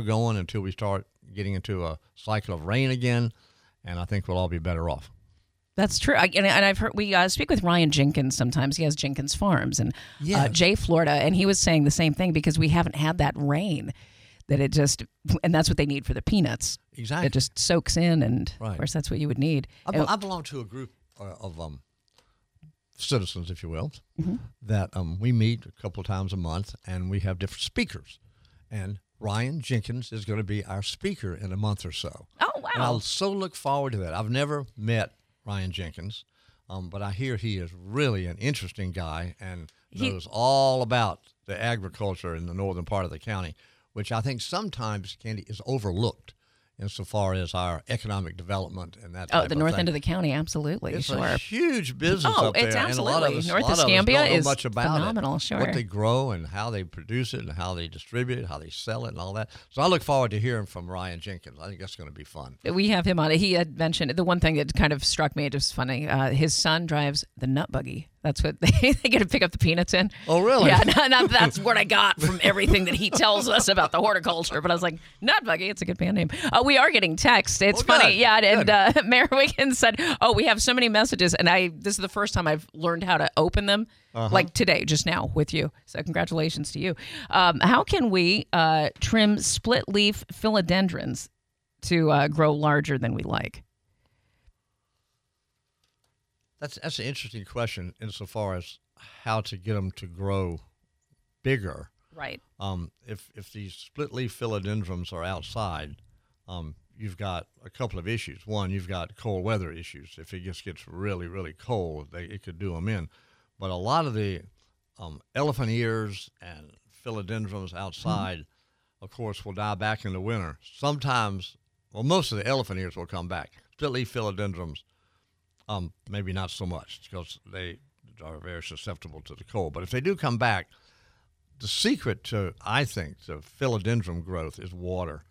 going until we start getting into a cycle of rain again, and I think we'll all be better off. That's true. I, and, and I've heard we uh, speak with Ryan Jenkins sometimes. He has Jenkins Farms and Yeah. uh, Jay, Florida, and he was saying the same thing because we haven't had that rain. That it just, and that's what they need for the peanuts. Exactly. It just soaks in, and Right. of course that's what you would need. I, be- I belong to a group uh, of um, citizens, if you will, that um, we meet a couple times a month, and we have different speakers. And Ryan Jenkins is going to be our speaker in a month or so. Oh And wow! I'll so look forward to that. I've never met Ryan Jenkins, um, but I hear he is really an interesting guy and He- knows all about the agriculture in the northern part of the county, which I think sometimes Candy is overlooked insofar as our economic development and that. Oh, the north thing. end of the county, absolutely. It's sure. a huge business Oh, up there, it's and a lot of absolutely. us, North lot of Escambia is much about phenomenal, it, sure. what they grow and how they produce it and how they distribute it, how they sell it, and all that. So I look forward to hearing from Ryan Jenkins. I think that's going to be fun. we have him on it. He had mentioned the one thing that kind of struck me. It was funny. Uh, his son drives the nut buggy. That's what they, they get to pick up the peanuts in. Oh, really? Yeah, no, no, that's what I got from everything that he tells us about the horticulture. But I was like, nut buggy. It's a good band name. Uh, we are getting text. It's Oh, funny. good, Yeah, and uh, Mayor Wiggins said, "Oh, we have so many messages, and I this is the first time I've learned how to open them." Uh-huh. Like today, just now with you. So, congratulations to you. Um, how can we uh, trim split leaf philodendrons to uh, grow larger than we like? That's that's an interesting question insofar as how to get them to grow bigger. Right. Um, if if these split leaf philodendrons are outside, um, you've got a couple of issues. One, you've got cold weather issues. If it just gets really really cold, they, it could do them in. But a lot of the um, elephant ears and philodendrons outside, of course, will die back in the winter. Sometimes, well, most of the elephant ears will come back. Split leaf philodendrons, um, maybe not so much because they are very susceptible to the cold. But if they do come back, the secret to, I think, to philodendron growth is water.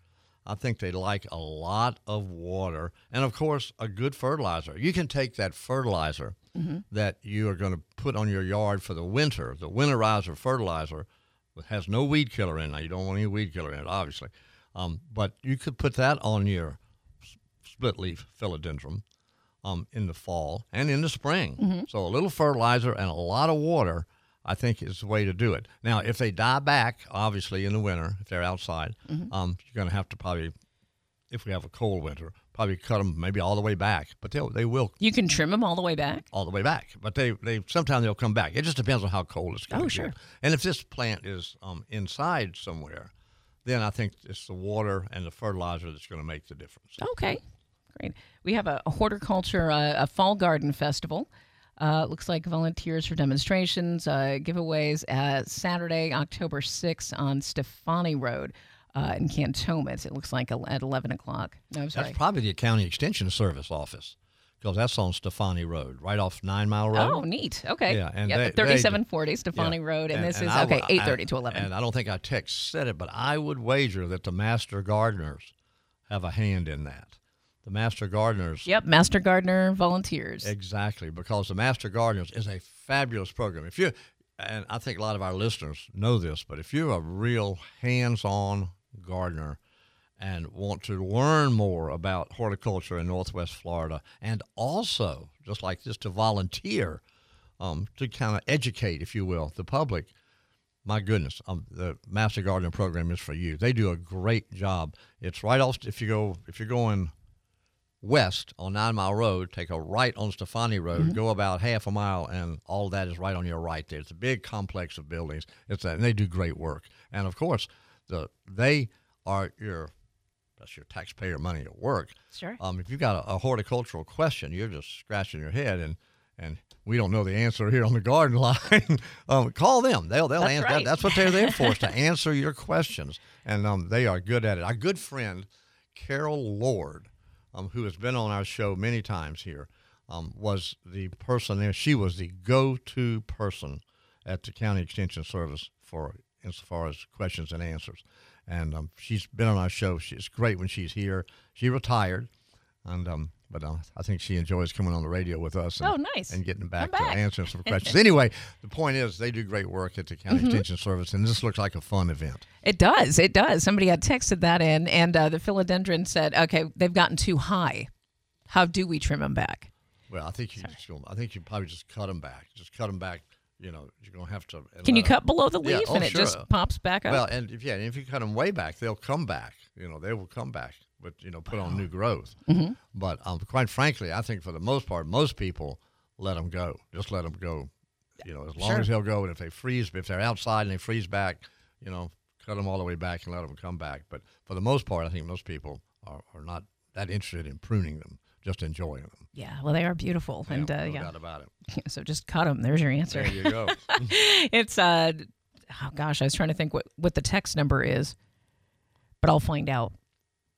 I think they like a lot of water and, of course, a good fertilizer. You can take that fertilizer that you are going to put on your yard for the winter, the winterizer fertilizer, that has no weed killer in it. Now, you don't want any weed killer in it, obviously. Um, but you could put that on your split leaf philodendron um, in the fall and in the spring. So a little fertilizer and a lot of water, I think, is the way to do it. Now, if they die back, obviously in the winter, if they're outside, um, you're going to have to probably, if we have a cold winter, probably cut them maybe all the way back. But they they will You can trim them all the way back. all the way back. But they they sometimes they'll come back. It just depends on how cold it's going to Oh, get. sure. And if this plant is um, inside somewhere, then I think it's the water and the fertilizer that's going to make the difference. Okay, great. We have a, a horticulture, uh, a fall garden festival. Uh, looks like volunteers for demonstrations, uh, giveaways uh, Saturday, October 6th on Stefani Road uh, in Cantonment. It looks like at 11 o'clock. No, I'm sorry. That's probably the county extension service office because that's on Stefani Road, right off Nine Mile Road. Oh, neat. Okay. Yeah, and they- they- 3740 Stefani Yeah. Road, and, this is I okay, 8:30 to 11. And I don't think our text said it, but I would wager that the master gardeners have a hand in that. The master gardeners yep, Master Gardener volunteers. Exactly, because the Master Gardeners is a fabulous program. If you, and I think a lot of our listeners know this, but if you're a real hands-on gardener and want to learn more about horticulture in Northwest Florida, and also just like this to volunteer, um, to kind of educate, if you will, the public. My goodness, um, the Master Gardener program is for you. They do a great job. It's right off. If you go, if you're going west on Nine Mile Road, take a right on Stefani Road, go about half a mile, and all that is right on your right there. It's a big complex of buildings. It's a, and they do great work. And of course, the they are your that's your taxpayer money at work. Sure. Um, if you've got a, a horticultural question, you're just scratching your head and and we don't know the answer here on the garden line. um, call them. They'll they'll That's answer. right. That, that's what they're there for is to answer your questions, and um, they are good at it. Our good friend Carol Lord, um, who has been on our show many times here, um, was the person there. She was the go-to person at the county extension service for insofar as questions and answers. And um, she's been on our show. She's great when she's here. She retired, and um, but uh, I think she enjoys coming on the radio with us. And, Oh, nice. And getting back, back. to answering some questions. anyway, the point is they do great work at the County Mm-hmm. Extension Service, and this looks like a fun event. It does. It does. Somebody had texted that in, and uh, the philodendron said, "Okay, they've gotten too high. How do we trim them back?" Well, I think you just, I think you probably just cut them back. Just cut them back. You know, you're gonna have to. Can you cut below the Yeah, leaf oh, and it sure. just pops back up? Well, and if yeah, and if you cut them way back, they'll come back. You know, they will come back, but you know, put on new growth. Mm-hmm. But um, quite frankly, I think for the most part, most people let them go. Just let them go. You know, as long Sure. as they'll go, and if they freeze, if they're outside and they freeze back, you know, cut them all the way back and let them come back. But for the most part, I think most people are, are not that interested in pruning them, just enjoying them. yeah. Well, they are beautiful, and uh, no yeah. doubt about it. So just cut them. There's your answer. There you go. it's uh, oh gosh, I was trying to think what what the text number is, but I'll find out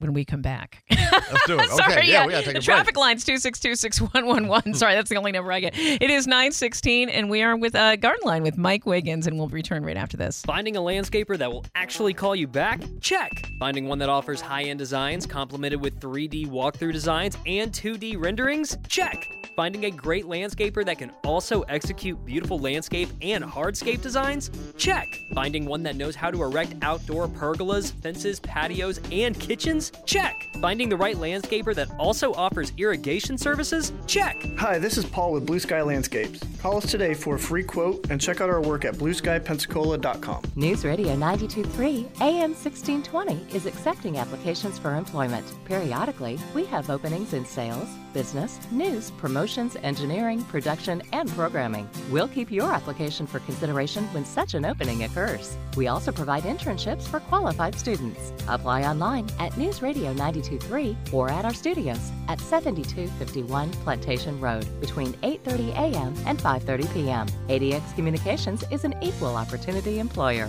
when we come back. Let's do it. Okay, Sorry, yeah, we take the a break. traffic line's two six two six one one one. Sorry, that's the only number I get. It is nine sixteen, and we are with uh, Garden Line with Mike Wiggins, and we'll return right after this. Finding a landscaper that will actually call you back? Check. Finding one that offers high end designs complemented with 3D walkthrough designs and 2D renderings? Check. Finding a great landscaper that can also execute beautiful landscape and hardscape designs? Check. Finding one that knows how to erect outdoor pergolas, fences, patios, and kitchens? Check. Finding the right landscaper that also offers irrigation services? Check. Hi, this is Paul with Blue Sky Landscapes. Call us today for a free quote and check out our work at blueskypensacola.com. News Radio 923 AM 1620 is accepting applications for employment. Periodically, we have openings in sales, business, news, promotions, engineering, production, and programming. We'll keep your application for consideration when such an opening occurs. We also provide internships for qualified students. Apply online at News Radio 923 or at our studios at 7251 Plantation Road between 8:30 a.m. and 5:30 p.m. ADX Communications is an equal opportunity employer.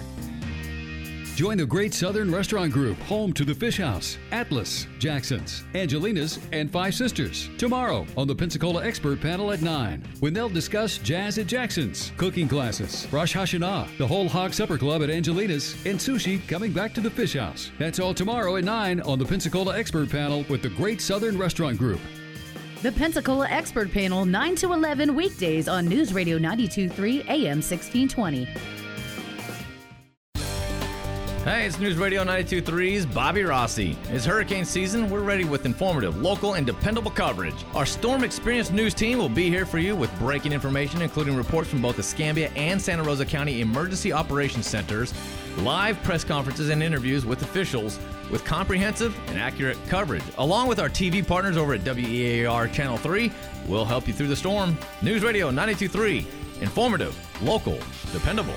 Join the Great Southern Restaurant Group, home to the Fish House, Atlas, Jackson's, Angelina's, and Five Sisters, tomorrow on the Pensacola Expert Panel at 9, when they'll discuss jazz at Jackson's, cooking classes, Rosh Hashanah, the Whole Hog Supper Club at Angelina's, and sushi coming back to the Fish House. That's all tomorrow at 9 on the Pensacola Expert Panel with the Great Southern Restaurant Group. The Pensacola Expert Panel, 9 to 11 weekdays on News Radio 923 AM 1620. Hey, it's News Radio 923's Bobby Rossi. It's hurricane season. We're ready with informative, local, and dependable coverage. Our storm experienced news team will be here for you with breaking information, including reports from both the Escambia and Santa Rosa County Emergency Operations Centers, live press conferences and interviews with officials with comprehensive and accurate coverage. Along with our TV partners over at WEAR Channel 3, we'll help you through the storm. News Radio 923, informative, local, dependable.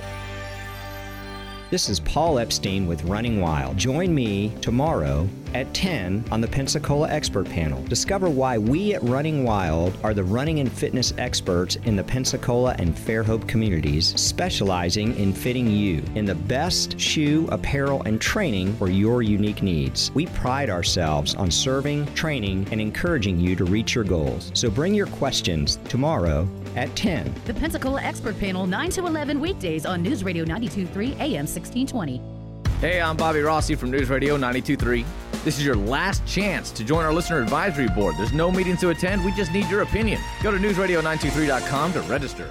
This is Paul Epstein with Running Wild. Join me tomorrow at 10 on the Pensacola Expert Panel. Discover why we at Running Wild are the running and fitness experts in the Pensacola and Fairhope communities, specializing in fitting you in the best shoe, apparel, and training for your unique needs. We pride ourselves on serving, training, and encouraging you to reach your goals. So bring your questions tomorrow at 10. The Pensacola Expert Panel, 9 to 11 weekdays on News Radio 923 AM 1620. Hey, I'm Bobby Rossi from News Radio 923. This is your last chance to join our listener advisory board. There's no meeting to attend. We just need your opinion. Go to newsradio923.com to register.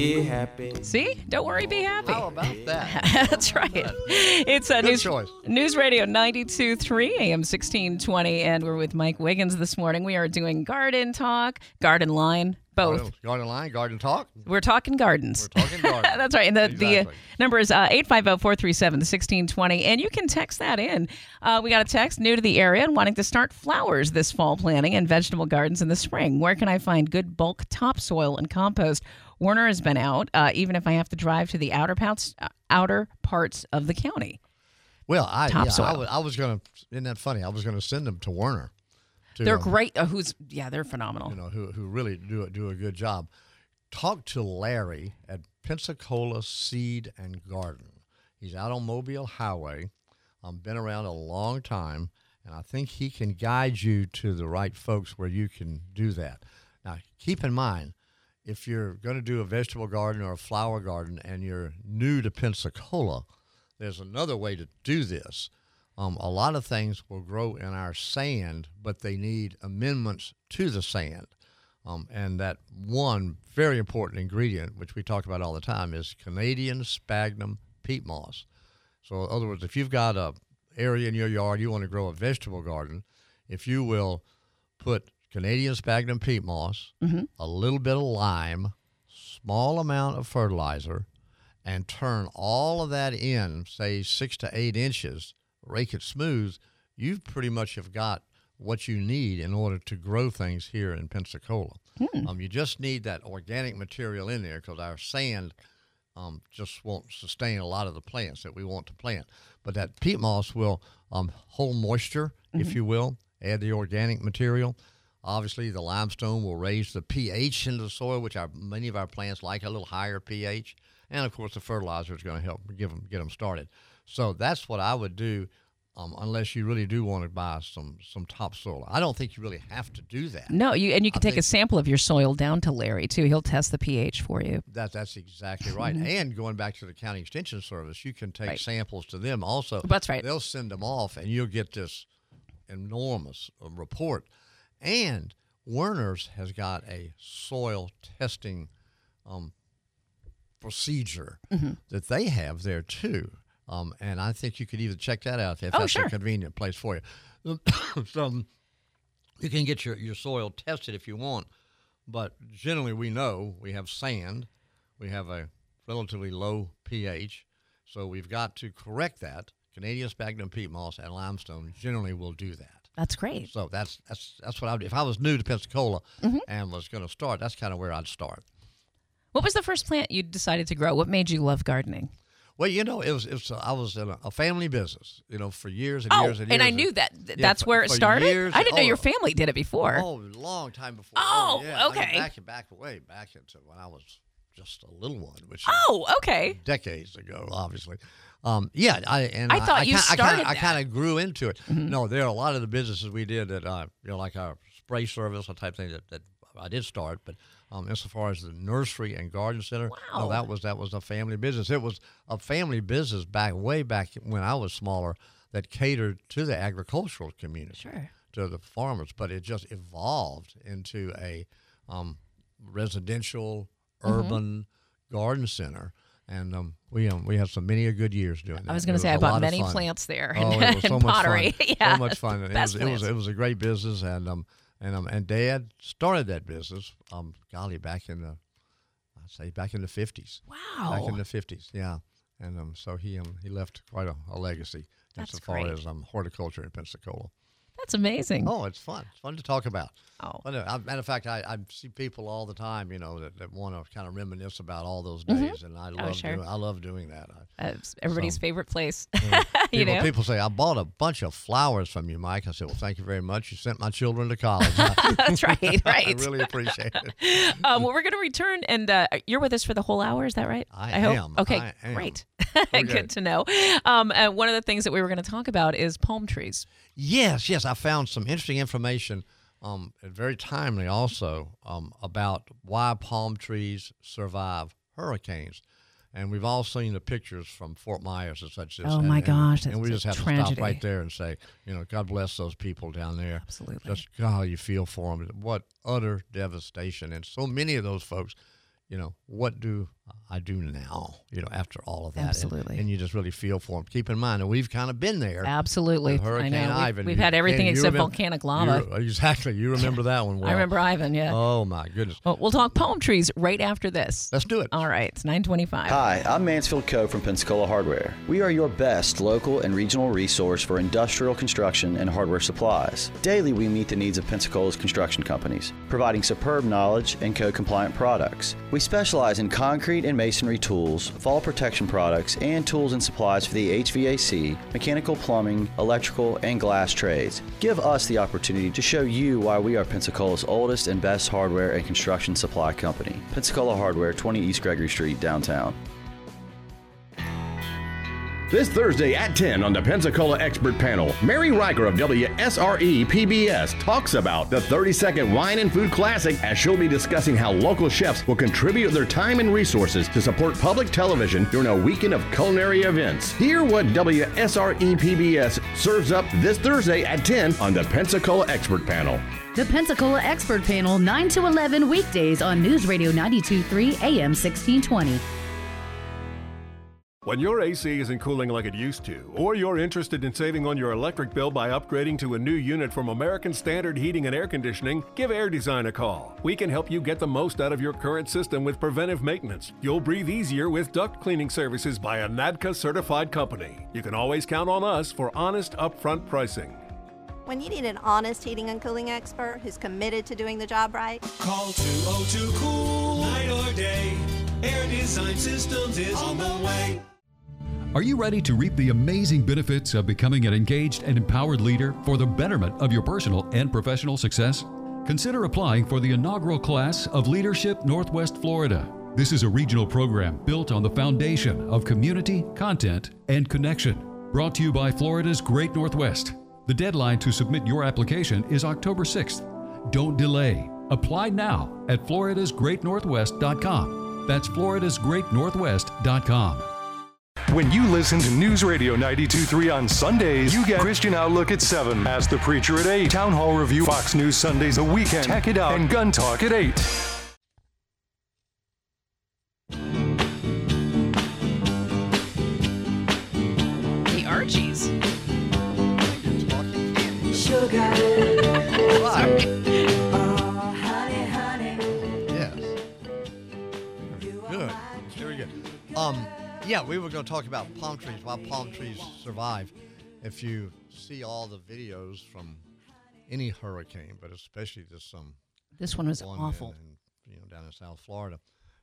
Be happy. See? Don't worry, be happy. How about that? That's right. It's a Good news, choice. news Radio 92.3 AM 1620, and we're with Mike Wiggins this morning. We are doing garden talk, garden line, both. Garden, garden line, garden talk. We're talking gardens. We're talking garden. That's right. And the, the uh, number is uh, 850-437-1620. And you can text that in. Uh, we got a text new to the area and wanting to start flowers this fall planting and vegetable gardens in the spring. Where can I find good bulk topsoil and compost? Werner has been out, uh, even if I have to drive to the outer parts, uh, outer parts of the county. Well, I yeah, I was, I was gonna. Isn't that funny? I was gonna send them to Werner. To, They're um, great. Uh, who's yeah, they're phenomenal. You know, who who really do do a good job. Talk to Larry at Pensacola Seed and Garden. He's out on Mobile Highway. I've been around a long time, and I think he can guide you to the right folks where you can do that. Now, keep in mind, if you're going to do a vegetable garden or a flower garden and you're new to Pensacola, there's another way to do this. Um, a lot of things will grow in our sand, but they need amendments to the sand. Um, and that one very important ingredient, which we talk about all the time, is Canadian sphagnum peat moss. So, in other words, if you've got a area in your yard you want to grow a vegetable garden, if you will put Canadian sphagnum peat moss, a little bit of lime, small amount of fertilizer, and turn all of that in, say six to eight inches, rake it smooth, you pretty much have got what you need in order to grow things here in Pensacola. Um, you just need that organic material in there because our sand um, just won't sustain a lot of the plants that we want to plant. But that peat moss will um, hold moisture, if you will, add the organic material. Obviously, the limestone will raise the pH in the soil, which our, many of our plants like a little higher pH. And of course, the fertilizer is going to help give them, get them started. So that's what I would do, um, unless you really do want to buy some some topsoil. I don't think you really have to do that. No, you and you can I take a sample of your soil down to Larry too. He'll test the pH for you. That that's exactly right. And going back to the county extension service, you can take Right. samples to them also. That's right. They'll send them off, and you'll get this enormous uh, report. And Werner's has got a soil testing um, procedure Mm-hmm. that they have there too. Um, and I think you could either check that out if Oh, that's sure. a convenient place for you. so um, you can get your, your soil tested if you want, but generally we know we have sand, we have a relatively low pH, so we've got to correct that. Canadian sphagnum peat moss and limestone generally will do that. That's great. So that's that's that's what I would. do. If I was new to Pensacola Mm-hmm. and was going to start, that's kind of where I'd start. What was the first plant you decided to grow? What made you love gardening? Well, you know, it was it was I was in a, a family business, you know, for years and Oh, years and and years. And I knew that. Th- Yeah, That's for- where it started. years- I didn't know oh, your family did it before. Oh, long time before. Oh, yeah. I mean, okay. back back way back into when I was just a little one, which Oh, okay. decades ago, obviously. Um, yeah, I and I thought you I, started I. Mm-hmm. kind of grew into it. No, there are a lot of the businesses we did that, uh, you know, like our spray service, a type thing that, that I did start. But um, insofar as the nursery and garden center, Wow. no, that was that was a family business. It was a family business back way back when I was smaller that catered to the agricultural community Sure. to the farmers, but it just evolved into a um, residential, Mm-hmm. urban garden center. And um, we um, we had some many a good years doing that. I was going to say I bought many plants there Oh, and, it was so much pottery. fun. yeah, so much fun. It was, it was it was a great business, and um and um and Dad started that business. Um, golly, back in the I'd say back in the fifties. Wow. Back in the fifties, yeah. And um, so he um he left quite a, a legacy That's insofar great. as um horticulture in Pensacola. That's amazing. Oh, it's fun. It's fun to talk about. Oh. Fun to- I, matter of fact, I, I see people all the time, you know, that, that want to kind of reminisce about all those days, and I love Oh, sure. doing, I love doing that. Uh, everybody's So- favorite place. you people, know. people say, I bought a bunch of flowers from you, Mike. I said, well, thank you very much. You sent my children to college. That's right. right. I really appreciate it. um, well, we're going to return, and uh, you're with us for the whole hour. Is that right? I hope. am. Okay, I am. great. Okay. Good to know. Um, uh, one of the things that we were going to talk about is palm trees. Yes, yes, I found some interesting information, um, and very timely also, um, about why palm trees survive hurricanes. And we've all seen the pictures from Fort Myers and such. as- Oh, and- my and- gosh, And we just have to stop right there and say, you know, God bless those people down there. Absolutely. Just God, you feel for them. What utter devastation! And so many of those folks, you know, what do I do now? You know, after all of that, And- Absolutely. and, you just really feel for them. Keep in mind that we've kind of been there. Absolutely. with I Hurricane know. We've- Ivan. we've had everything and except remember- volcanic lava. re- exactly. You remember that one well. I remember Ivan, yeah. Oh my goodness. Well, we'll talk palm trees right after this. Let's do it. All right. It's 925. Hi, I'm Mansfield Coe from Pensacola Hardware. We are your best local and regional resource for industrial construction and hardware supplies. Daily, we meet the needs of Pensacola's construction companies, providing superb knowledge and code compliant products. We specialize in concrete and masonry tools, fall protection products, and tools and supplies for the HVAC, mechanical plumbing, electrical, and glass trades. Give us the opportunity to show you why we are Pensacola's oldest and best hardware and construction supply company. Pensacola Hardware, 20 East Gregory Street, downtown. This Thursday at 10 on the Pensacola Expert Panel, Mary Riker of WSRE PBS talks about the 30 second wine and food classic as she'll be discussing how local chefs will contribute their time and resources to support public television during a weekend of culinary events. Hear what WSRE PBS serves up this Thursday at 10 on the Pensacola Expert Panel. The Pensacola Expert Panel, 9 to 11 weekdays on News Radio 923 AM 1620. When your AC isn't cooling like it used to, or you're interested in saving on your electric bill by upgrading to a new unit from American Standard Heating and Air Conditioning, give Air Design a call. We can help you get the most out of your current system with preventive maintenance. You'll breathe easier with duct cleaning services by a NADCA certified company. You can always count on us for honest upfront pricing. When you need an honest heating and cooling expert who's committed to doing the job right, Call 202 Cool, night or day. Air Design Systems is on the way. Are you ready to reap the amazing benefits of becoming an engaged and empowered leader for the betterment of your personal and professional success? Consider applying for the inaugural class of Leadership Northwest Florida. This is a regional program built on the foundation of community, content, and connection. Brought to you by Florida's Great Northwest. The deadline to submit your application is October 6th. Don't delay. Apply now at floridasgreatnorthwest.com. That's floridasgreatnorthwest.com. When you listen to News Radio 92.3 on Sundays, you get Christian Outlook at 7, Ask the Preacher at 8, Town Hall Review, Fox News Sundays a weekend, Tech It Out, and Gun Talk at 8. We were going to talk about palm trees, why palm trees survive. If you see all the videos from any hurricane, but especially this um, This one was in- awful. in, you know, down in South Florida,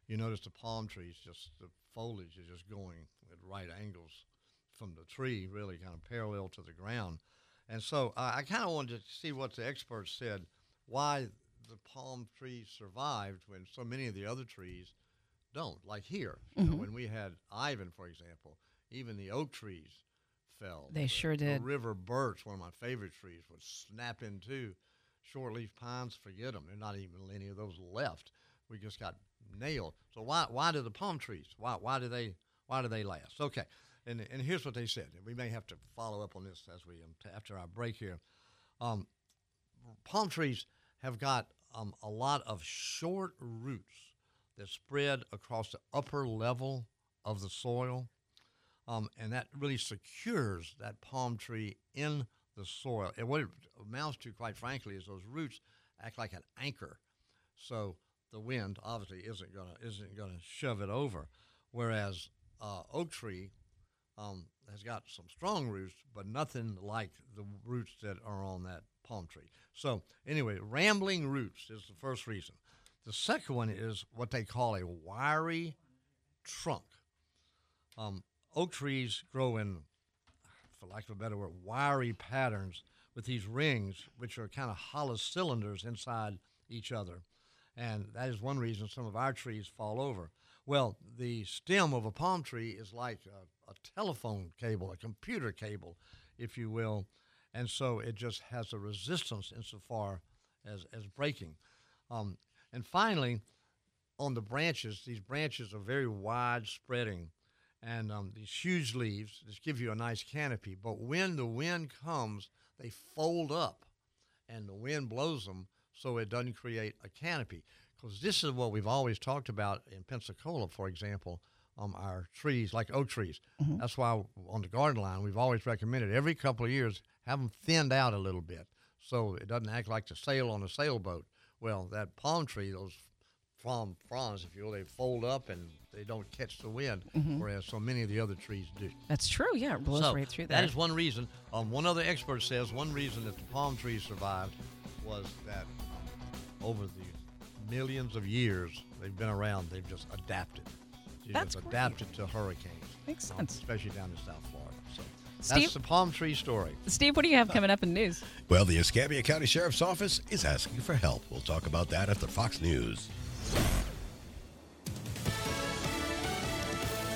you notice the palm trees, just the foliage is just going at right angles from the tree, really kind of parallel to the ground. And so uh, I kind of wanted to see what the experts said, why the palm trees survived when so many of the other trees don't. Like here, you know, when we had Ivan, for example, even the oak trees fell. They The- sure the did. river birch, one of my favorite trees, would snap in two. Short-leaf pines, forget them. There's not even any of those left. We just got nailed. So why why do the palm trees? Why why do they why do they last? Okay, and and here's what they said. We may have to follow up on this as we um, t- after our break here. Um, palm trees have got um, a lot of short roots that spread across the upper level of the soil, um, and that really secures that palm tree in the soil. And what it amounts to, quite frankly, is those roots act like an anchor, so the wind obviously isn't gonna isn't gonna shove it over. Whereas uh, oak tree um, has got some strong roots, but nothing like the roots that are on that palm tree. So anyway, rambling roots is the first reason. The second one is what they call a wiry trunk. Um, oak trees grow in, for lack of a better word, wiry patterns with these rings, which are kind of hollow cylinders inside each other. And that is one reason some of our trees fall over. Well, the stem of a palm tree is like a, a telephone cable, a computer cable, if you will. And so it just has a resistance insofar as, as breaking. Um, and finally, on the branches, these branches are very wide spreading, and um, these huge leaves just give you a nice canopy. But when the wind comes, they fold up, and the wind blows them, so it doesn't create a canopy. because this is what we've always talked about in Pensacola, for example. Um, our trees, like oak trees. Mm-hmm. That's why on the garden line, we've always recommended every couple of years have them thinned out a little bit so it doesn't act like the sail on a sailboat. Well, that palm tree, those palm fronds, if you will, they fold up and they don't catch the wind, Mhm. whereas so many of the other trees do. That's true. Yeah, it blows So, right through That there. is one reason. Um, one other expert says one reason that the palm trees survived was that over the millions of years they've been around, they've just adapted. They've That's just great. adapted to hurricanes. Makes um, sense. especially down in South Florida. So Steve? that's the palm tree story. Steve, what do you have coming up in news? Well, the Escambia County Sheriff's Office is asking for help. We'll talk about that after Fox News.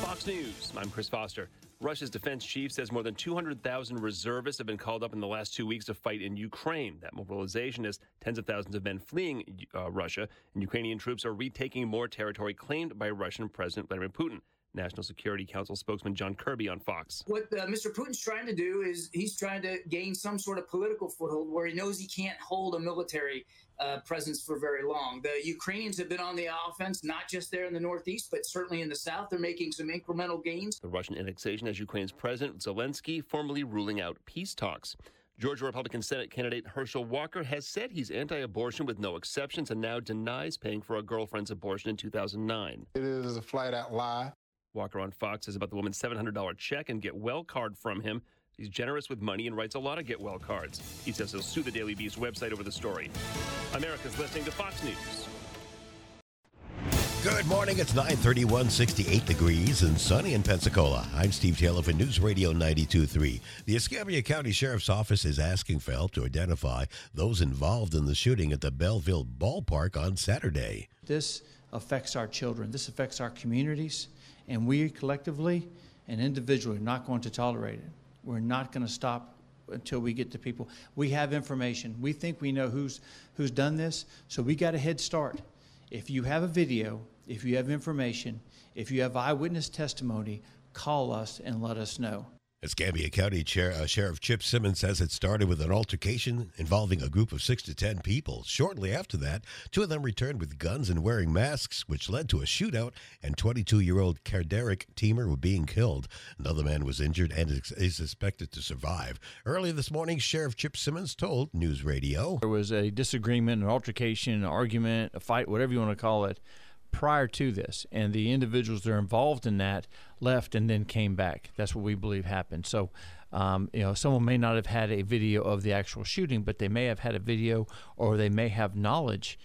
Fox News. I'm Chris Foster. Russia's defense chief says more than 200,000 reservists have been called up in the last two weeks to fight in Ukraine. That mobilization is tens of thousands of men fleeing uh, Russia, and Ukrainian troops are retaking more territory claimed by Russian President Vladimir Putin. National Security Council spokesman John Kirby on Fox. What uh, Mr. Putin's trying to do is he's trying to gain some sort of political foothold where he knows he can't hold a military uh, presence for very long. The Ukrainians have been on the offense, not just there in the Northeast, but certainly in the South. They're making some incremental gains. The Russian annexation has Ukraine's President Zelensky formally ruling out peace talks. Georgia Republican Senate candidate Herschel Walker has said he's anti abortion with no exceptions and now denies paying for a girlfriend's abortion in 2009. It is a flat out lie. Walker on Fox says about the woman's $700 check and get well card from him. He's generous with money and writes a lot of get well cards. He says he'll sue the Daily Beast website over the story. America's listening to Fox News. Good morning. It's 931, 68 degrees and sunny in Pensacola. I'm Steve Taylor for News Radio 92.3. The Escambia County Sheriff's Office is asking for help to identify those involved in the shooting at the Belleville Ballpark on Saturday. This affects our children. This affects our communities. And we collectively and individually are not going to tolerate it. We're not going to stop until we get to people. We have information. We think we know who's, who's done this, so we got a head start. If you have a video, if you have information, if you have eyewitness testimony, call us and let us know. Escambia County Chair, uh, Sheriff Chip Simmons says it started with an altercation involving a group of six to ten people. Shortly after that, two of them returned with guns and wearing masks, which led to a shootout, and 22-year-old Carderic Teamer were being killed. Another man was injured and is suspected to survive. Early this morning, Sheriff Chip Simmons told News Radio. There was a disagreement, an altercation, an argument, a fight, whatever you want to call it, prior to this. And the individuals that are involved in that left and then came back. That's what we believe happened. So, um, you know, someone may not have had a video of the actual shooting, but they may have had a video or they may have knowledge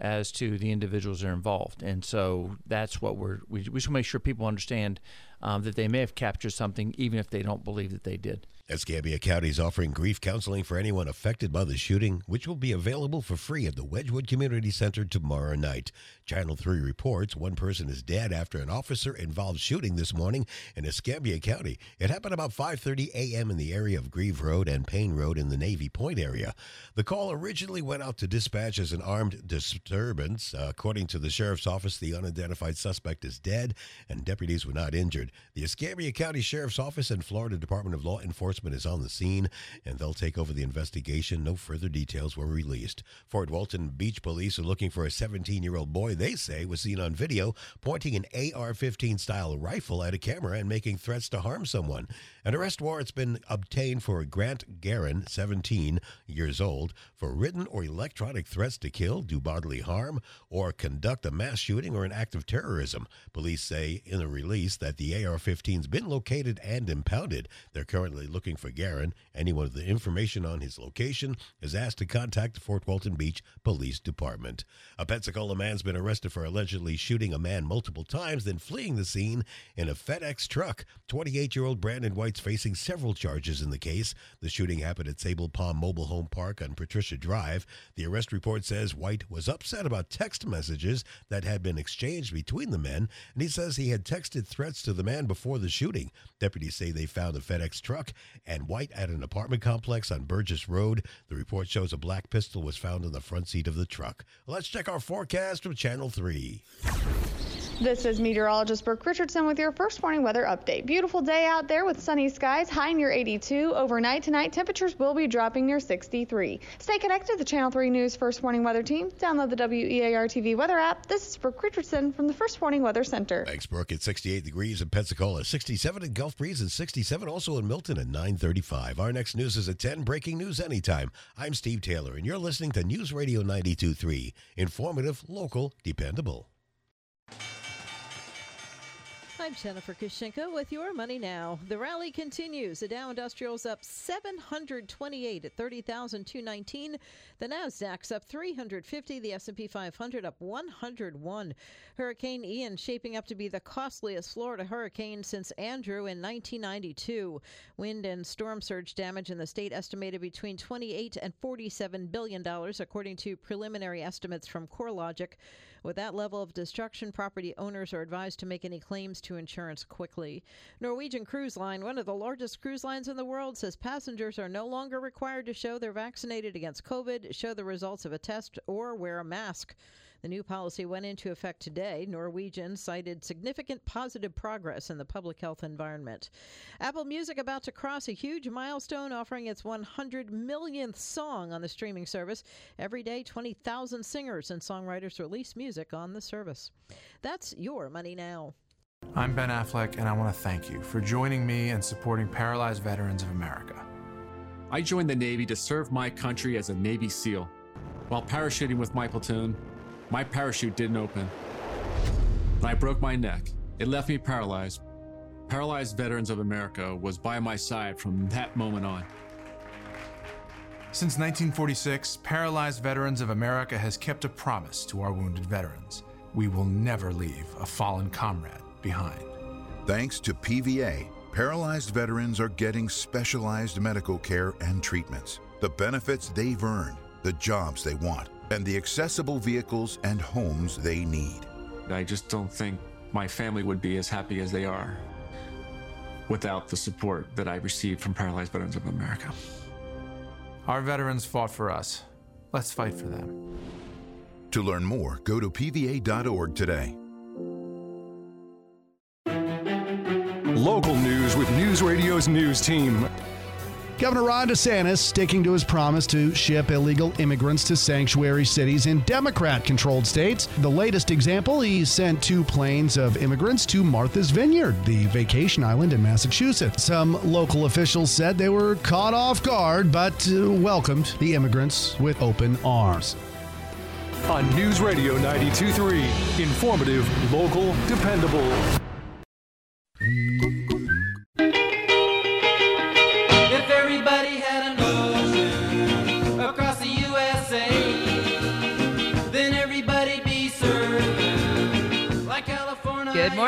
as to the individuals that are involved. And so that's what we're, we, we should make sure people understand um, that they may have captured something even if they don't believe that they did. Escambia County is offering grief counseling for anyone affected by the shooting, which will be available for free at the Wedgwood Community Center tomorrow night. Channel 3 reports one person is dead after an officer-involved shooting this morning in Escambia County. It happened about 5:30 a.m. in the area of Grieve Road and Payne Road in the Navy Point area. The call originally went out to dispatch as an armed disturbance. Uh, according to the sheriff's office, the unidentified suspect is dead and deputies were not injured. The Escambia County Sheriff's Office and Florida Department of Law Enforcement is on the scene and they'll take over the investigation. No further details were released. Fort Walton Beach Police are looking for a 17 year old boy they say was seen on video pointing an AR 15 style rifle at a camera and making threats to harm someone. An arrest warrant's been obtained for Grant Guerin, 17 years old, for written or electronic threats to kill, do bodily harm, or conduct a mass shooting or an act of terrorism. Police say in a release that the AR 15's been located and impounded. They're currently looking for Guerin. Anyone with the information on his location is asked to contact the Fort Walton Beach Police Department. A Pensacola man's been arrested for allegedly shooting a man multiple times, then fleeing the scene in a FedEx truck. 28 year old Brandon White's facing several charges in the case. The shooting happened at Sable Palm Mobile Home Park on Patricia Drive. The arrest report says White was upset about text messages that had been exchanged between the men, and he says he had texted threats to the man before the shooting. Deputies say they found a FedEx truck and White at an apartment complex on Burgess Road. The report shows a black pistol was found in the front seat of the truck. Let's check our forecast from Channel 3. This is meteorologist Brooke Richardson with your first morning weather update. Beautiful day out there with sunny skies, high near 82. Overnight tonight, temperatures will be dropping near 63. Stay connected to the Channel 3 News First Morning Weather Team. Download the WEAR TV weather app. This is Brooke Richardson from the First Morning Weather Center. Thanks, Brooke. It's 68 degrees in Pensacola, 67 in Gulf Breeze, and 67 also in Milton at 935. Our next news is at 10. Breaking news anytime. I'm Steve Taylor, and you're listening to News Radio 92.3. Informative, local, dependable. I'm Jennifer Kushinka with your money now. The rally continues. The Dow Industrials up 728 at 30,219. The Nasdaq's up 350. The S&P 500 up 101. Hurricane Ian shaping up to be the costliest Florida hurricane since Andrew in 1992. Wind and storm surge damage in the state estimated between 28 and 47 billion dollars, according to preliminary estimates from CoreLogic. With that level of destruction, property owners are advised to make any claims to insurance quickly. Norwegian Cruise Line, one of the largest cruise lines in the world, says passengers are no longer required to show they're vaccinated against COVID, show the results of a test, or wear a mask. The new policy went into effect today. Norwegian cited significant positive progress in the public health environment. Apple Music about to cross a huge milestone, offering its 100 millionth song on the streaming service. Every day, 20,000 singers and songwriters release music on the service. That's your money now. I'm Ben Affleck, and I want to thank you for joining me and supporting Paralyzed Veterans of America. I joined the Navy to serve my country as a Navy SEAL. While parachuting with my platoon, my parachute didn't open. And I broke my neck. It left me paralyzed. Paralyzed Veterans of America was by my side from that moment on. Since 1946, Paralyzed Veterans of America has kept a promise to our wounded veterans. We will never leave a fallen comrade behind. Thanks to PVA, paralyzed veterans are getting specialized medical care and treatments, the benefits they've earned, the jobs they want, and the accessible vehicles and homes they need. I just don't think my family would be as happy as they are without the support that I received from Paralyzed Veterans of America. Our veterans fought for us. Let's fight for them. To learn more, go to pva.org today. Local news with News Radio's news team. Governor Ron DeSantis sticking to his promise to ship illegal immigrants to sanctuary cities in Democrat controlled states. The latest example, he sent two planes of immigrants to Martha's Vineyard, the vacation island in Massachusetts. Some local officials said they were caught off guard, but uh, welcomed the immigrants with open arms. On News Radio 92.3, informative, local, dependable.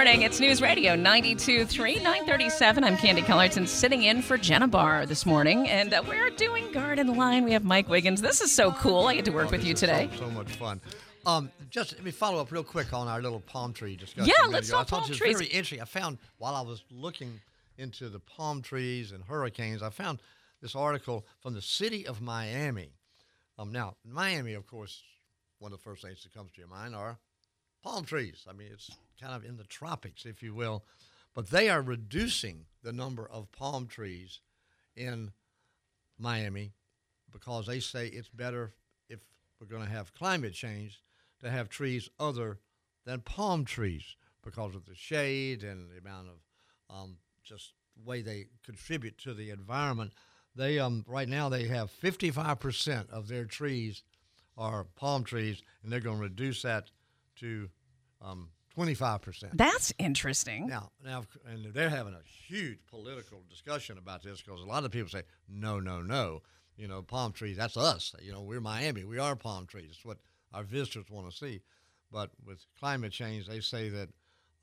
Morning. It's News Radio 92.3, 937. I'm Candy Cullerton sitting in for Jenna Barr this morning, and uh, we're doing Garden line. We have Mike Wiggins. This is so cool. I get to work with you today. So, so much fun. Um, just let me follow up real quick on our little palm tree discussion. Yeah, let's ago. Talk palm trees. very interesting. I found while I was looking into the palm trees and hurricanes, I found this article from the city of Miami. Um, now, Miami, of course, one of the first things that comes to your mind are palm trees. I mean, it's kind of in the tropics, if you will, but they are reducing the number of palm trees in Miami because they say it's better if we're going to have climate change to have trees other than palm trees because of the shade and the amount of um, just way they contribute to the environment. They um, right now they have 55% of their trees are palm trees, and they're going to reduce that to um, 25%. That's interesting. Now, now, and they're having a huge political discussion about this because a lot of people say, no, no, no. You know, palm trees, that's us. You know, we're Miami. We are palm trees. It's what our visitors want to see. But with climate change, they say that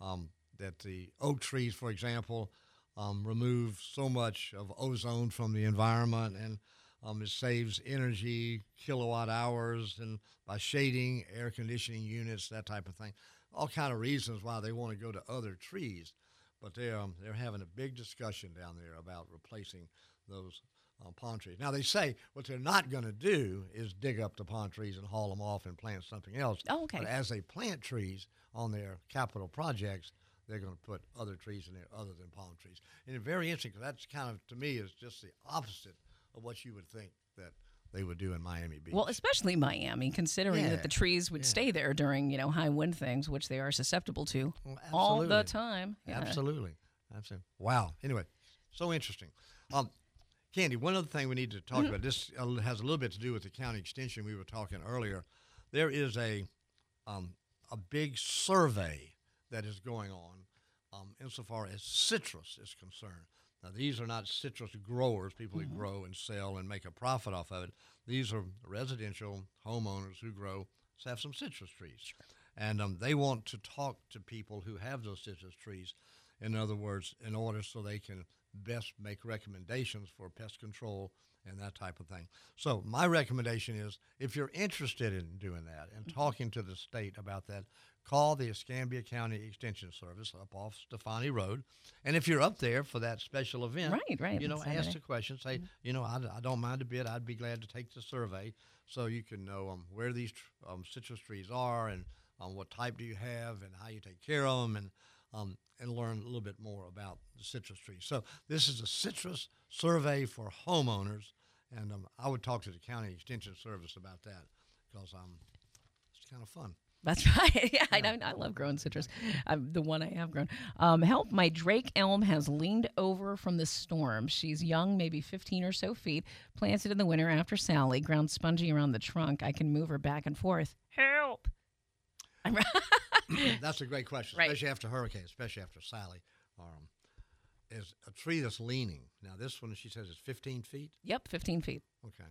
um, that the oak trees, for example, um, remove so much of ozone from the environment and um, it saves energy, kilowatt hours, and by shading, air conditioning units, that type of thing. All kind of reasons why they want to go to other trees, but they're um, they're having a big discussion down there about replacing those uh, palm trees. Now they say what they're not going to do is dig up the palm trees and haul them off and plant something else. Oh, okay. But as they plant trees on their capital projects, they're going to put other trees in there other than palm trees. And it's very interesting because that's kind of to me is just the opposite of what you would think that they would do in Miami Beach. Well, especially Miami, considering Yeah, that the trees would yeah. stay there during you know high wind things, which they are susceptible to all the time. Yeah. Absolutely. Absolutely. Wow. Anyway, so interesting. Um, Candy, one other thing we need to talk Mm-hmm. about. This uh, has a little bit to do with the county extension we were talking earlier. There is a um, a big survey that is going on um, insofar as citrus is concerned. Now, these are not citrus growers, people Mm-hmm. who grow and sell and make a profit off of it. These are residential homeowners who grow, have some citrus trees. And um, they want to talk to people who have those citrus trees, in other words, in order so they can best make recommendations for pest control and that type of thing. So, my recommendation is if you're interested in doing that and talking to the state about that, call the Escambia County Extension Service up off Stefani Road. And if you're up there for that special event, Right, right, you know, ask the question, say, you know, I, I don't mind a bit. I'd be glad to take the survey so you can know um, where these tr- um, citrus trees are and um, what type do you have and how you take care of them and um, and learn a little bit more about the citrus trees. So this is a citrus survey for homeowners, and um, I would talk to the county extension service about that because um, it's kind of fun. That's right. Yeah, I. I love growing citrus. Um, the one I have grown. Um, help! My Drake elm has leaned over from the storm. She's young, maybe 15 or so feet. Planted in the winter after Sally. Ground spongy around the trunk. I can move her back and forth. Help! I'm that's a great question, Right. especially after hurricane, especially after Sally. Um, is a tree that's leaning. Now this one, she says, is 15 feet. Yep, 15 feet. Okay.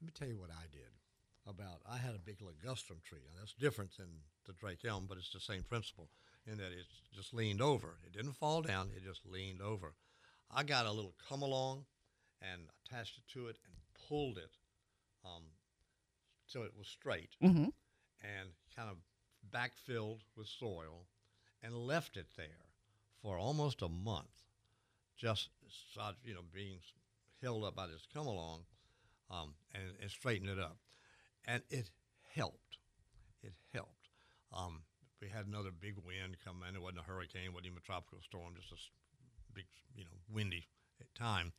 Let me tell you what I did. About I had a big ligustrum tree. Now that's different than the Drake elm, but it's the same principle in that it just leaned over. It didn't fall down. It just leaned over. I got a little come along and attached it to it and pulled it um, so it was straight Mhm. and kind of backfilled with soil and left it there for almost a month, just you know being held up by this come along um, and, and straighten it up, and it helped. It helped. Um, we had another big wind come in. It wasn't a hurricane, wasn't even a tropical storm, just a big, you know, windy time,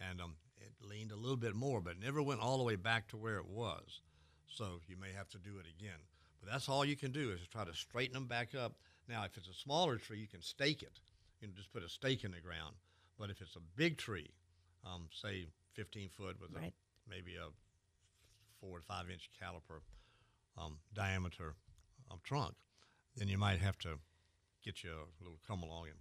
and um, it leaned a little bit more, but never went all the way back to where it was. So you may have to do it again. But that's all you can do is try to straighten them back up. Now, if it's a smaller tree, you can stake it. You can just put a stake in the ground. But if it's a big tree, um, say 15 foot with Right. a, maybe a four to five inch caliper um, diameter um, trunk, then you might have to get you a little come along and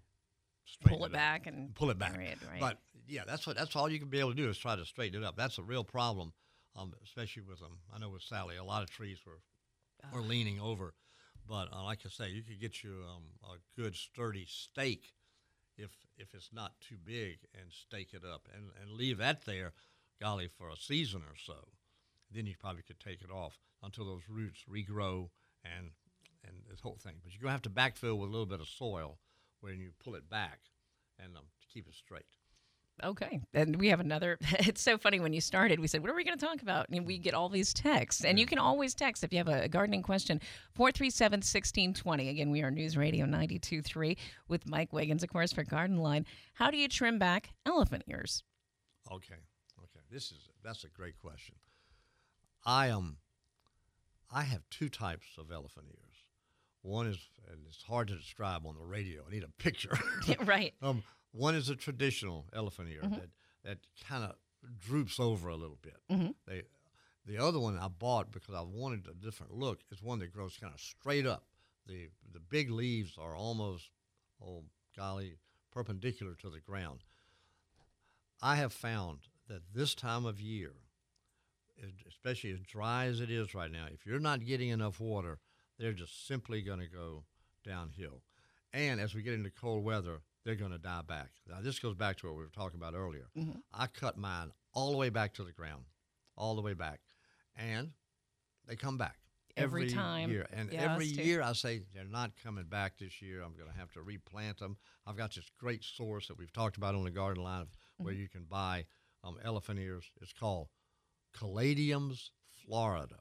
straighten Pull it up. back and pull it back. Right, right. But yeah, that's what that's all you can be able to do is try to straighten it up. That's a real problem, um, especially with them. I know with Sally, a lot of trees were were leaning over, but uh, like I say, you could get you um, a good sturdy stake if if it's not too big and stake it up and, and leave that there, golly, for a season or so. Then you probably could take it off until those roots regrow and and this whole thing. But you're gonna have to backfill with a little bit of soil when you pull it back and um, to keep it straight. Okay. And we have another. It's so funny when you started, we said, What are we going to talk about? And we get all these texts. And you can always text if you have a gardening question 437 1620. Again, we are News Radio 923 with Mike Wiggins, of course, for Garden Line. How do you trim back elephant ears? Okay, okay. This is that's a great question. I um, I have two types of elephant ears. One is, and it's hard to describe on the radio. I need a picture. right. Um, one is a traditional elephant ear Mhm. that that kind of droops over a little bit. Mhm. They, the other one I bought because I wanted a different look is one that grows kind of straight up. The the big leaves are almost, oh golly, perpendicular to the ground. I have found that this time of year, especially as dry as it is right now, if you're not getting enough water, they're just simply going to go downhill. And as we get into cold weather, they're going to die back. Now, this goes back to what we were talking about earlier. Mhm. I cut mine all the way back to the ground, all the way back, and they come back Every time. year. And Yeah, every year I say they're not coming back this year. I'm going to have to replant them. I've got this great source that we've talked about on the garden line where Mm-hmm. you can buy um, elephant ears. It's called Caladiums Florida.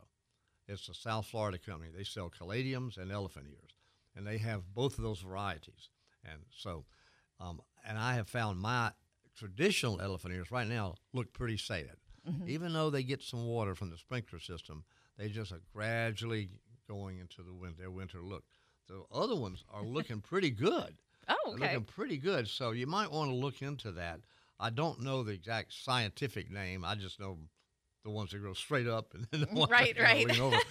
It's a South Florida company. They sell caladiums and elephant ears, and they have both of those varieties. And so, um, and I have found my traditional elephant ears right now look pretty sad. Mhm. Even though they get some water from the sprinkler system, they just are gradually going into the win- their winter look. The other ones are looking pretty good. Oh, They're okay. looking pretty good. So you might want to look into that. I don't know the exact scientific name. I just know the ones that grow straight up and then the ones Right, that right. over.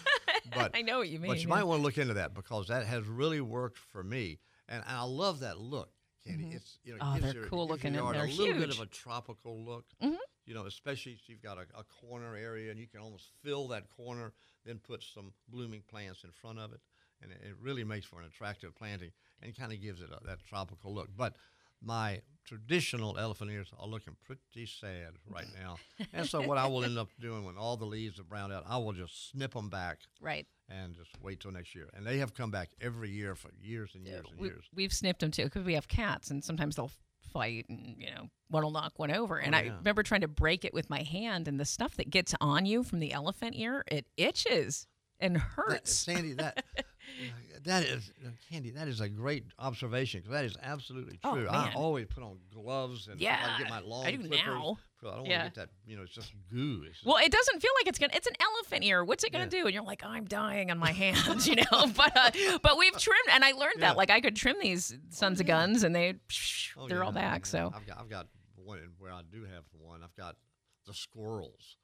But I know what you mean. But you might want to look into that because that has really worked for me, and, and I love that look, Candy. Mhm. It's you know, Oh, gives they're your- cool looking yard they're a little bit of a tropical look. Mhm. You know, especially if you've got a, a corner area and you can almost fill that corner, then put some blooming plants in front of it, and it, it really makes for an attractive planting and kind of gives it a, that tropical look. But my traditional elephant ears are looking pretty sad right now. and so what I will end up doing when all the leaves have browned out, I will just snip them back. Right. And just wait till next year. And they have come back every year for years and years and we, years. We've snipped them too because we have cats, and sometimes they'll fight, and you know, one will knock one over. and oh, I Oh, yeah. remember trying to break it with my hand, and the stuff that gets on you from the elephant ear, it itches and That- hurts. Sandy, that that is uh, Candy. That is a great observation because that is absolutely Oh, true. I always put on gloves and Yeah, to get my long I do clippers. now. I don't Yeah. want to get that. You know, it's just goo. It's Well, it doesn't feel like it's gonna. It's an elephant ear. What's it gonna do? And you're like, I'm dying on my hands, you know. but uh, but we've trimmed, and I learned Yeah. that like I could trim these sons of guns, and they Oh, they're yeah, all back. So I've got I've got one where I do have one. I've got the squirrels.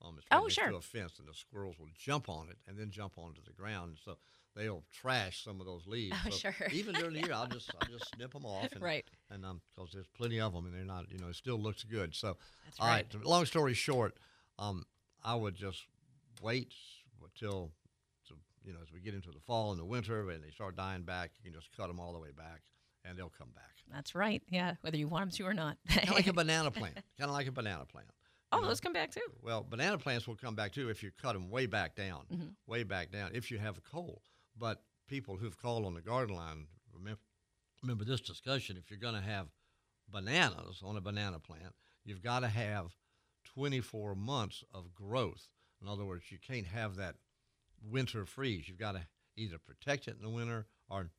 Um, it's Oh, right sure. To a fence, and the squirrels will jump on it and then jump onto the ground. So they'll trash some of those leaves. Oh, so sure. Even during the year, I'll just I'll just snip them off. And, Right. And um, because there's plenty of them, and they're not, you know, it still looks good. So, That's all right. right. Long story short, um, I would just wait until, you know, as we get into the fall and the winter, and they start dying back, you can just cut them all the way back, and they'll come back. that's right. Yeah, whether you want them to or not. kind of like a banana plant. Kind of like a banana plant. oh, know? those come back too. Well, banana plants will come back too if you cut them way back down, Mhm. way back down. If you have a coal, but people who've called on the garden line remember, remember this discussion. If you're going to have bananas on a banana plant, you've got to have 24 months of growth. In other words, you can't have that winter freeze. You've got to either protect it in the winter or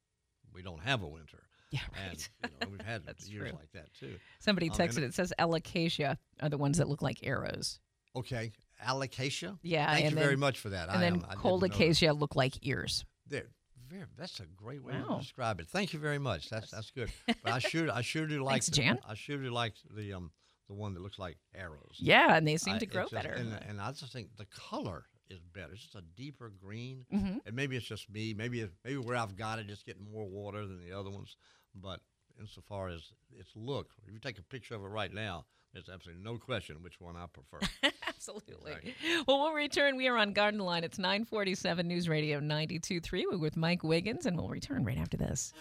we don't have a winter. Yeah, And you know, we've had years true. like that too. Somebody Um, texted. It says alocasia are the ones that look like arrows. Okay, alocasia. Yeah, Thank you then- very much for that. And I then am, colocasia look like ears. There, very, that's a great way Wow. to describe it. Thank you very much. That's that's good. But I sure I sure do like Thanks, the, Jan. I sure do like the um the one that looks like arrows. Yeah, and they seem I- to grow just- better. And, and I just think the color is better. It's just a deeper green. Mhm. And maybe it's just me. Maybe maybe where I've got it, it's getting more water than the other ones. But insofar as its look, if you take a picture of it right now, there's absolutely no question which one I prefer. Absolutely. Well, we'll return. We are on Garden Line. It's 947 News Radio 92.3. We're with Mike Wiggins, and we'll return right after this.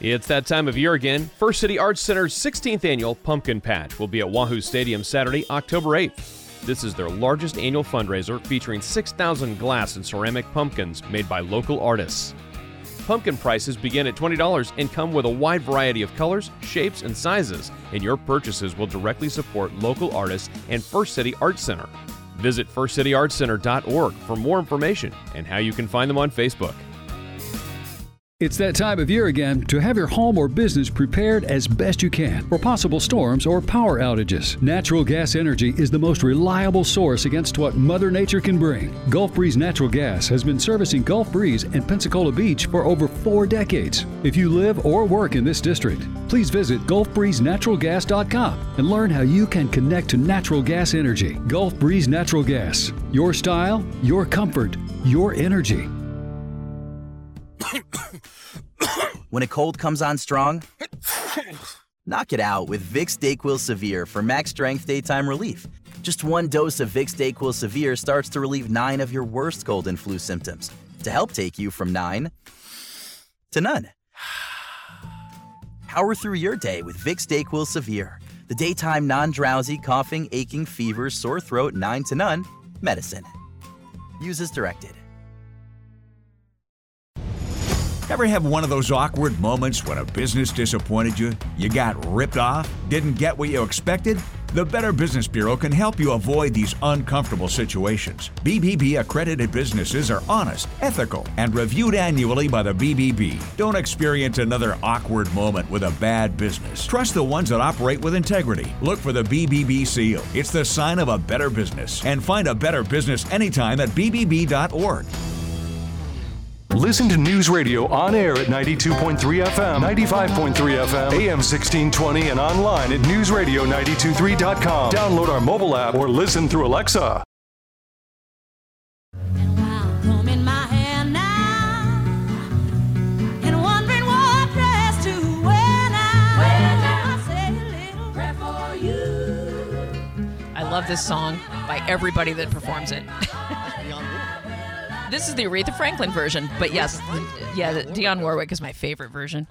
It's that time of year again. First City Arts Center's 16th annual Pumpkin Patch will be at Wahoo Stadium Saturday, October 8th. This is their largest annual fundraiser featuring 6,000 glass and ceramic pumpkins made by local artists. Pumpkin prices begin at $20 and come with a wide variety of colors, shapes, and sizes, and your purchases will directly support local artists and First City Art Center. Visit firstcityartscenter.org for more information and how you can find them on Facebook. It's that time of year again to have your home or business prepared as best you can for possible storms or power outages. Natural gas energy is the most reliable source against what Mother Nature can bring. Gulf Breeze Natural Gas has been servicing Gulf Breeze and Pensacola Beach for over four decades. If you live or work in this district, please visit GulfBreezeNaturalGas.com and learn how you can connect to natural gas energy. Gulf Breeze Natural Gas. Your style, your comfort, your energy. When a cold comes on strong, knock it out with Vicks Dayquil Severe for max strength daytime relief. Just one dose of Vicks Dayquil Severe starts to relieve nine of your worst cold and flu symptoms to help take you from nine to none. Power through your day with Vicks Dayquil Severe, the daytime non-drowsy, coughing, aching, fever, sore throat, nine to none medicine. Use as directed. Ever have one of those awkward moments when a business disappointed you? You got ripped off? Didn't get what you expected? The Better Business Bureau can help you avoid these uncomfortable situations. BBB accredited businesses are honest, ethical, and reviewed annually by the BBB. Don't experience another awkward moment with a bad business. Trust the ones that operate with integrity. Look for the BBB seal. It's the sign of a better business. And find a better business anytime at BBB.org. Listen to News Radio on air at 92.3 FM, 95.3 FM, AM 1620, and online at newsradio923.com. Download our mobile app or listen through Alexa. I love this song by everybody that performs it. this is the Aretha Franklin version, but yes, yeah, the Dionne Warwick is my favorite version.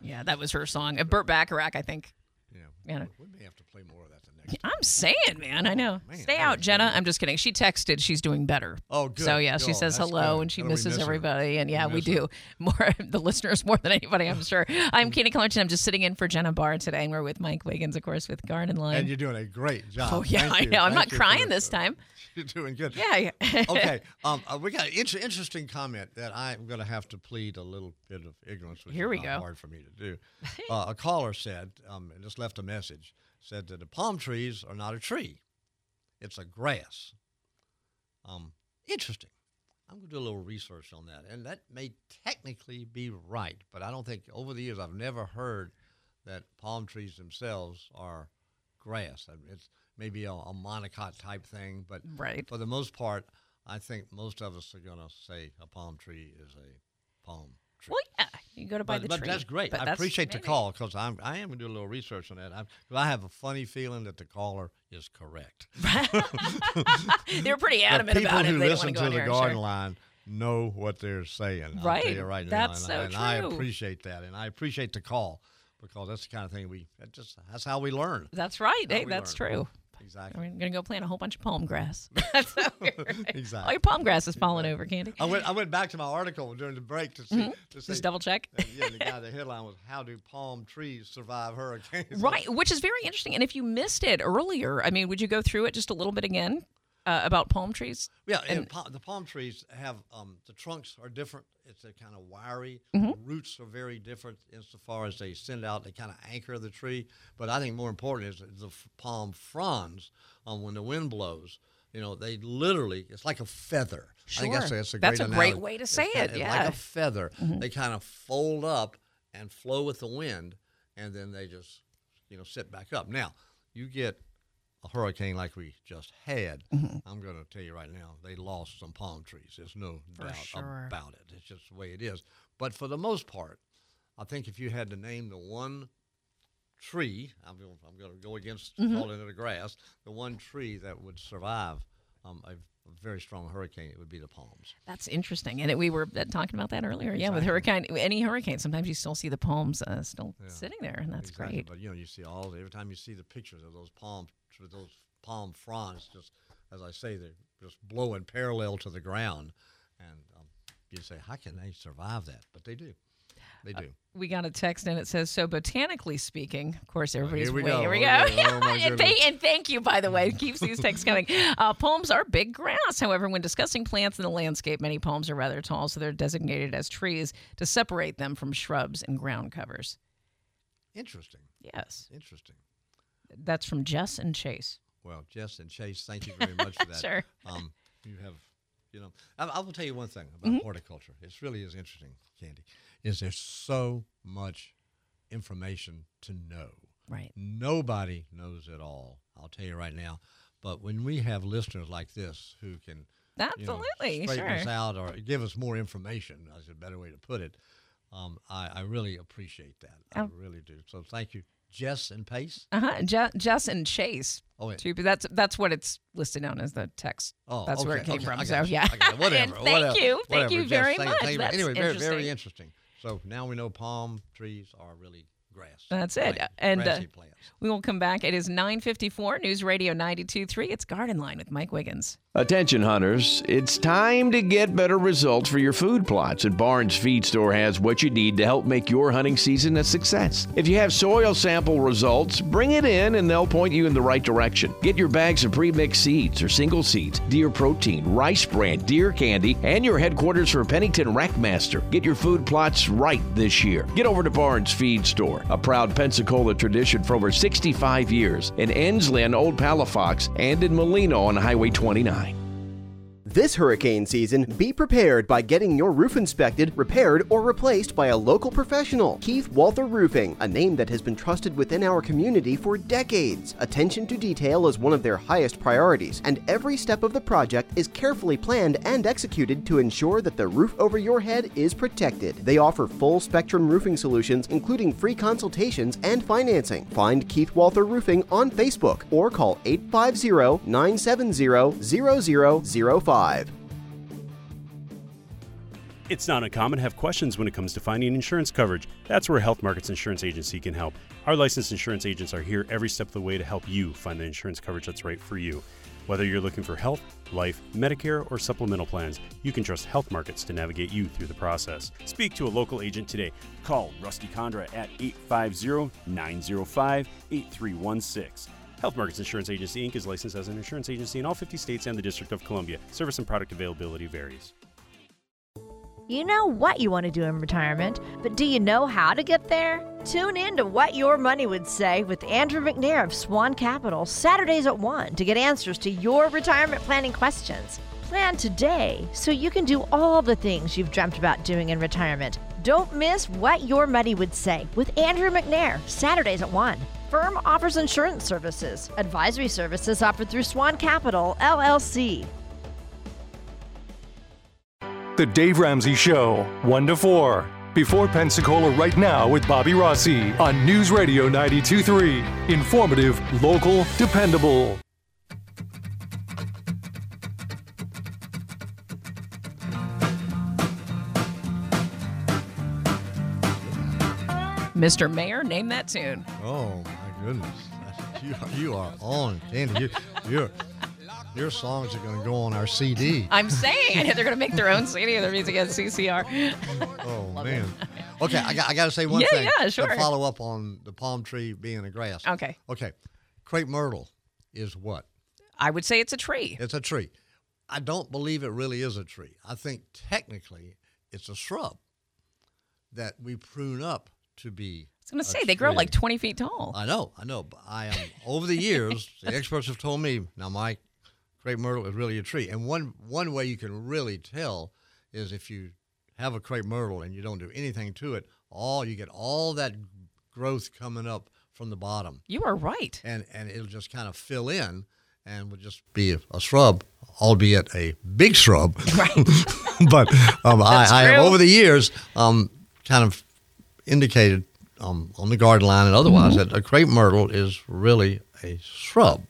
Yeah, that was her song. Uh, Burt Bacharach, I think. Yeah. We may have to play more of that the next. I'm saying, man, I know. Stay out, Jenna. I'm just kidding. She texted she's doing better. Oh, good. So yeah, she Oh, says hello good. and she Oh, misses miss her. everybody. And yeah, We we, miss her. do more the listeners more than anybody, I'm sure. I'm Katie Cullerton. I'm just sitting in for Jenna Barr today, and we're with Mike Wiggins, of course, with Garden Line. And you're doing a great job. Oh yeah, Thank I you. know. I'm Thank not crying this time. You're doing good. Yeah, yeah. okay. Um, uh, we got an inter- interesting comment that I'm going to have to plead a little bit of ignorance, which Here we go. hard for me to do. Uh, a caller said, um, and just left a message, said that the palm trees are not a tree; it's a grass. Um, interesting. I'm going to do a little research on that, and that may technically be right, but I don't think over the years I've never heard that palm trees themselves are grass. It's maybe a, a monocot type thing, but Right. for the most part, I think most of us are going to say a palm tree is a palm tree. Well, yeah, you go to buy But, the but tree. that's great. But I that's appreciate the call because I'm I am going to do a little research on that. I, 'cause I have a funny feeling that the caller is correct. They're pretty adamant people about it. who They listen to the air, garden sure. line know what they're saying. Right. right That's now. so and, and I appreciate that, and I appreciate the call because that's the kind of thing we that just that's how we learn. That's right. How Hey, that's learn. true. Exactly. We're gonna go plant a whole bunch of palm grass. We're- Exactly. All your palm grass is falling over, Candy. I went I went back to my article during the break to see Mhm. to see, Just double check. yeah, the guy the headline was how do palm trees survive hurricanes? Right, which is very interesting. And if you missed it earlier, I mean, would you go through it just a little bit again uh, about palm trees? Yeah, and, And- pa- the palm trees have um, the trunks are different. It's a kind of wiry. Mhm. The roots are very different insofar as they send out. They kind of anchor the tree. But I think more important is the f- palm fronds. Um, when the wind blows, you know, they literally it's like a feather. I think that's, Sure. that's a That's great a great way to It's say kinda- it, it's yeah. like a feather. Mhm. They kind of fold up and flow with the wind, and then they just you know sit back up. Now you get a hurricane like we just had, Mm-hmm. I'm going to tell you right now, they lost some palm trees. There's no For doubt sure. about it. It's just the way it is. But for the most part, I think if you had to name the one tree, I'm going, I'm going to go against Mhm. calling it a grass, the one tree that would survive um, a, a very strong hurricane, it would be the palms. That's interesting. And it, we were uh, talking about that earlier. Yeah, with hurricane, any hurricane, sometimes you still see the palms uh, still Yeah. sitting there, and that's Exactly. great. But you know, you see all every time you see the pictures of those with those palm fronds, just as I say, they're just blowing parallel to the ground, and um, you say, how can they survive that? But they do. They Uh, do. We got a text and it says, so botanically speaking, of course, everybody's here. we wait, go. Here we Oh, go. Oh, and, thank, and thank you, by the way. It keeps these texts coming. Uh, palms are big grass. However, when discussing plants in the landscape, many palms are rather tall, so they're designated as trees to separate them from shrubs and ground covers. Interesting. Yes. Interesting. That's from Jess and Chase. Well, Jess and Chase, thank you very much for that. Sure. Um, you have, you know, I, I will tell you one thing about Mhm. horticulture. It really is interesting, Candy. Is there's so much information to know. Right. Nobody knows it all. I'll tell you right now. But when we have listeners like this who can you know, Absolutely, straighten us out or give us more information, is a better way to put it. Um, I, I really appreciate that. I Oh. really do. So thank you, Jess and Pace. Uh huh. Je- Jess and Chase. Oh, yeah. That's that's what it's listed on as the text. Oh, that's where it came okay, from. So you, yeah. I got it. Whatever. thank whatever, you, thank whatever. you Just very thank- much. thank you. Anyway, very, interesting. very interesting. So now we know palm trees are really grass. That's it. And uh, plants. we will come back. It is 954 News Radio 92.3. It's Garden Line with Mike Wiggins. Attention hunters, it's time to get better results for your food plots, and Barnes Feed Store has what you need to help make your hunting season a success. If you have soil sample results, bring it in and they'll point you in the right direction. Get your bags of pre-mixed seeds or single seeds, deer protein, rice bran, deer candy, and your headquarters for Pennington Rackmaster. Get your food plots right this year. Get over to Barnes Feed Store, a proud Pensacola tradition for over 65 years, in Ensley on Old Palafox and in Molino on Highway 29. This hurricane season, be prepared by getting your roof inspected, repaired, or replaced by a local professional. Keith Walther Roofing, a name that has been trusted within our community for decades. Attention to detail is one of their highest priorities, and every step of the project is carefully planned and executed to ensure that the roof over your head is protected. They offer full spectrum roofing solutions, including free consultations and financing. Find Keith Walther Roofing on Facebook or call 850 970 0005. It's not uncommon to have questions when it comes to finding insurance coverage. That's where Health Markets Insurance Agency can help. Our licensed insurance agents are here every step of the way to help you find the insurance coverage that's right for you. Whether you're looking for health, life, Medicare, or supplemental plans, you can trust Health Markets to navigate you through the process. Speak to a local agent today. Call Rusty Condra at 850 905 8316. Health Markets Insurance Agency Inc. is licensed as an insurance agency in all 50 states and the District of Columbia. Service and product availability varies. You know what you want to do in retirement, but do you know how to get there? Tune in to What Your Money Would Say with Andrew McNair of Swan Capital Saturdays at 1 to get answers to your retirement planning questions. Plan today so you can do all the things you've dreamt about doing in retirement. Don't miss What Your Money Would Say with Andrew McNair Saturdays at 1. Firm offers insurance services. Advisory services offered through Swan Capital, LLC. The Dave Ramsey Show, 1 to 4. Before Pensacola right now with Bobby Rossi on News Radio 923. Informative, local, dependable. Mr. Mayor, name that tune. Oh my goodness, you are, you are on, Candy. You, your your songs are going to go on our CD. I'm saying, I know they're going to make their own CD of their music at CCR. Oh man. Okay, I got, I got to say one Yeah, thing. yeah, sure. To follow up on the palm tree being a grass. Okay. Okay. Crepe myrtle is what? I would say it's a tree. It's a tree. I don't believe it really is a tree. I think technically it's a shrub that we prune up to be. I was going to say, they grow like 20 feet tall. I know, I know. But I am over the years. the experts have told me now, Mike, crepe myrtle is really a tree. And one one way you can really tell is if you have a crepe myrtle and you don't do anything to it, all you get all that growth coming up from the bottom. You are right. And and it'll just kind of fill in and would just be a, a shrub, albeit a big shrub. Right. but um, I, I have over the years um, kind of indicated um, on the garden line and otherwise Mm-hmm. that a crepe myrtle is really a shrub.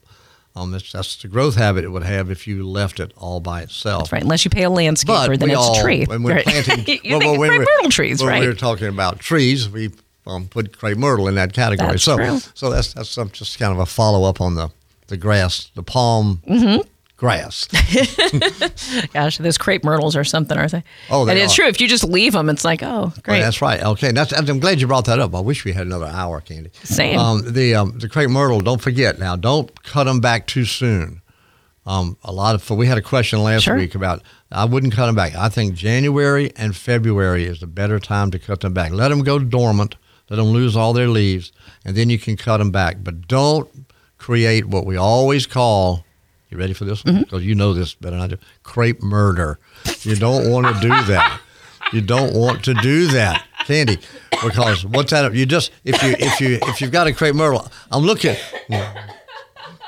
Um, that's, that's the growth habit it would have if you left it all by itself. That's right. Unless you pay a landscaper, But then it's all, a tree. When we're Right. planting, you well, think when crepe myrtle trees, when right? we're talking about trees, we um, put crepe myrtle in that category. That's so, true. so that's that's some, just kind of a follow up on the the grass, the palm Mhm. Grass. Gosh, those crepe myrtles or something, aren't they? Oh, they and it's are. true. If you just leave them, it's like, oh, great. Well, that's right. Okay, that's, I'm glad you brought that up. I wish we had another hour, Candy. Same. Um, the um, the crepe myrtle. Don't forget now. Don't cut them back too soon. Um, a lot of we had a question last Sure. week about. I wouldn't cut them back. I think January and February is the better time to cut them back. Let them go dormant. Let them lose all their leaves, and then you can cut them back. But don't create what we always call. You ready for this one? Because you know this better than I do. Crepe murder. You don't want to do that. You don't want to do that, Candy, because what's that? You just if you if you if you've got a crepe myrtle, I'm looking.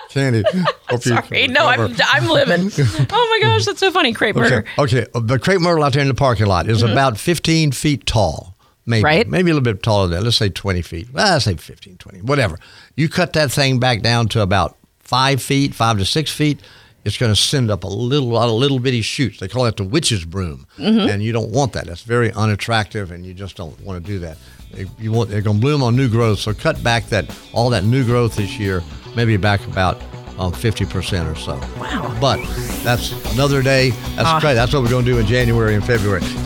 Candy, hope you No, I'm. I'm living. Oh my gosh, that's so funny. Crepe murder. Okay, okay. The crepe myrtle out there in the parking lot is Mhm. about 15 feet tall. Maybe, Right. maybe a little bit taller than that. Let's say 20 feet. Well, let's say 15, 20, whatever. You cut that thing back down to about five feet, five to six feet. it's going to send up a little lot of little bitty shoots. They call that the witch's broom, Mhm. and you don't want that. That's very unattractive, and you just don't want to do that. They, you want they're going to bloom on new growth, so cut back that all that new growth this year, maybe back about um, 50% or so. Wow. But that's another day. That's Ah. great. That's what we're going to do in January and February.